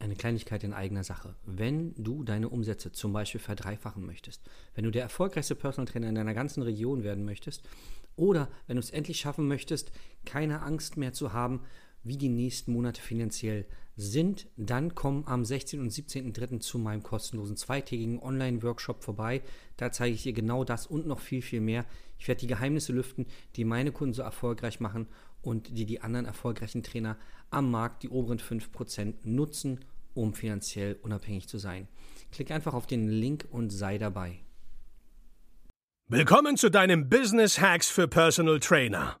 eine Kleinigkeit in eigener Sache. Wenn du deine Umsätze zum Beispiel verdreifachen möchtest, wenn du der erfolgreichste Personal Trainer in deiner ganzen Region werden möchtest oder wenn du es endlich schaffen möchtest, keine Angst mehr zu haben, wie die nächsten Monate finanziell sind, dann komm am 16. und 17.03. zu meinem kostenlosen zweitägigen Online-Workshop vorbei. Da zeige ich dir genau das und noch viel, viel mehr. Ich werde die Geheimnisse lüften, die meine Kunden so erfolgreich machen und die die anderen erfolgreichen Trainer am Markt, die oberen 5%, nutzen, um finanziell unabhängig zu sein. Klick einfach auf den Link und sei dabei. Willkommen zu deinem Business Hacks für Personal Trainer.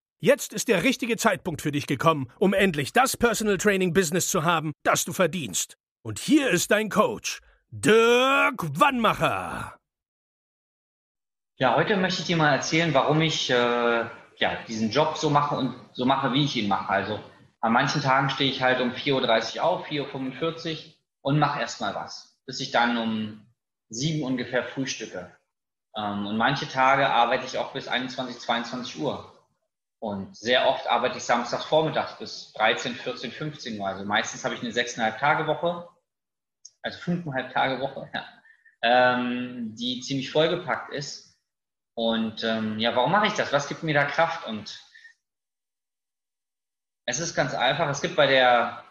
Jetzt ist der richtige Zeitpunkt für dich gekommen, um endlich das Personal Training Business zu haben, das du verdienst. Und hier ist dein Coach, Dirk Wannmacher. Ja, heute möchte ich dir mal erzählen, warum ich äh, ja, diesen Job so mache und so mache, wie ich ihn mache. Also an manchen Tagen stehe ich halt um 4.30 Uhr auf, 4.45 Uhr und mache erstmal was, bis ich dann um 7 ungefähr frühstücke. Ähm, und manche Tage arbeite ich auch bis 21, 22 Uhr. Und sehr oft arbeite ich samstags vormittags bis 13, 14, 15 Uhr. Also meistens habe ich eine 6,5 Tage Woche, also 5,5 Tage Woche, ja, ähm, die ziemlich vollgepackt ist. Und ähm, ja, warum mache ich das? Was gibt mir da Kraft? Und es ist ganz einfach. Es gibt bei der,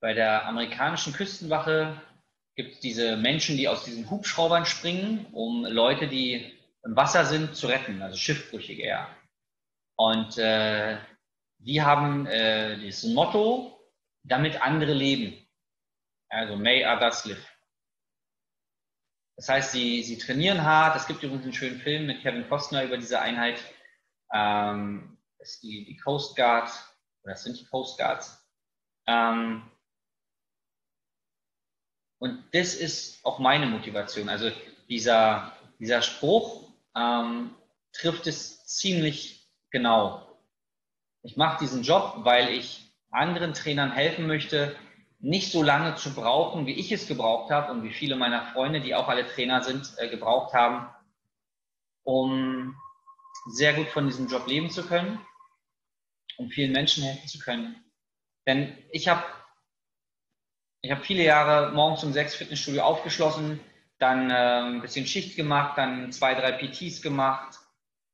bei der amerikanischen Küstenwache gibt diese Menschen, die aus diesen Hubschraubern springen, um Leute, die im Wasser sind, zu retten, also Schiffbrüchige eher. Und äh, die haben äh, dieses Motto, damit andere leben. Also may others live. Das heißt, sie, sie trainieren hart. Es gibt übrigens einen schönen Film mit Kevin Costner über diese Einheit. Ähm, das ist die, die Coast Guard das sind die Coast Guards. Ähm, und das ist auch meine Motivation. Also dieser, dieser Spruch ähm, trifft es ziemlich genau. Ich mache diesen Job, weil ich anderen Trainern helfen möchte, nicht so lange zu brauchen, wie ich es gebraucht habe und wie viele meiner Freunde, die auch alle Trainer sind, äh, gebraucht haben, um sehr gut von diesem Job leben zu können um vielen Menschen helfen zu können. Denn ich habe ich hab viele Jahre morgens um sechs Fitnessstudio aufgeschlossen, dann äh, ein bisschen Schicht gemacht, dann zwei, drei PTs gemacht,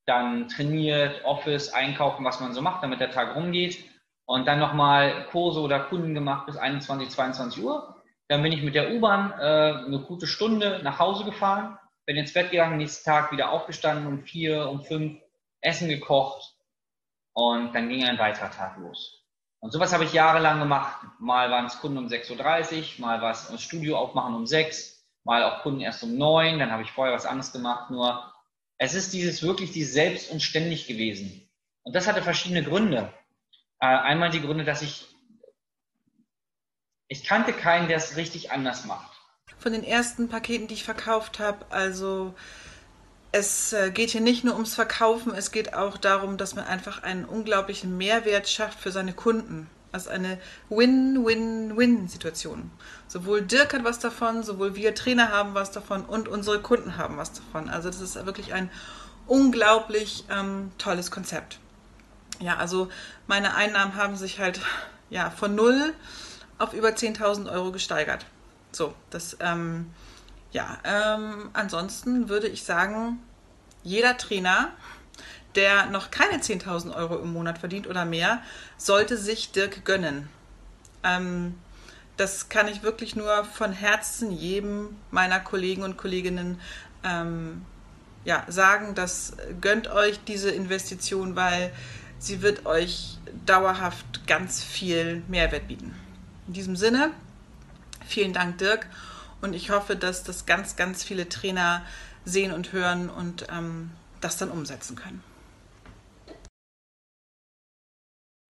dann trainiert, Office, einkaufen, was man so macht, damit der Tag rumgeht. Und dann nochmal Kurse oder Kunden gemacht bis 21, 22 Uhr. Dann bin ich mit der U-Bahn äh, eine gute Stunde nach Hause gefahren, bin ins Bett gegangen, nächsten Tag wieder aufgestanden um vier, um fünf, Essen gekocht, und dann ging ein weiterer Tag los. Und sowas habe ich jahrelang gemacht. Mal waren es Kunden um 6.30 Uhr, mal war es das Studio aufmachen um 6, mal auch Kunden erst um 9, dann habe ich vorher was anderes gemacht. Nur es ist dieses wirklich dieses selbst und ständig gewesen. Und das hatte verschiedene Gründe. Äh, einmal die Gründe, dass ich, ich kannte keinen, der es richtig anders macht. Von den ersten Paketen, die ich verkauft habe, also es äh, geht hier nicht nur ums Verkaufen, es geht auch darum, dass man einfach einen unglaublichen Mehrwert schafft für seine Kunden. Also eine Win-Win-Win-Situation. Sowohl Dirk hat was davon, sowohl wir Trainer haben was davon und unsere Kunden haben was davon. Also das ist wirklich ein unglaublich ähm, tolles Konzept. Ja, also meine Einnahmen haben sich halt ja von null auf über 10.000 Euro gesteigert. So, das ähm, ja, ähm, ansonsten würde ich sagen, jeder Trainer, der noch keine 10.000 Euro im Monat verdient oder mehr, sollte sich Dirk gönnen. Ähm, das kann ich wirklich nur von Herzen jedem meiner Kollegen und Kolleginnen ähm, ja, sagen, dass gönnt euch diese Investition, weil sie wird euch dauerhaft ganz viel Mehrwert bieten. In diesem Sinne, vielen Dank Dirk und ich hoffe, dass das ganz, ganz viele Trainer sehen und hören und ähm, das dann umsetzen können.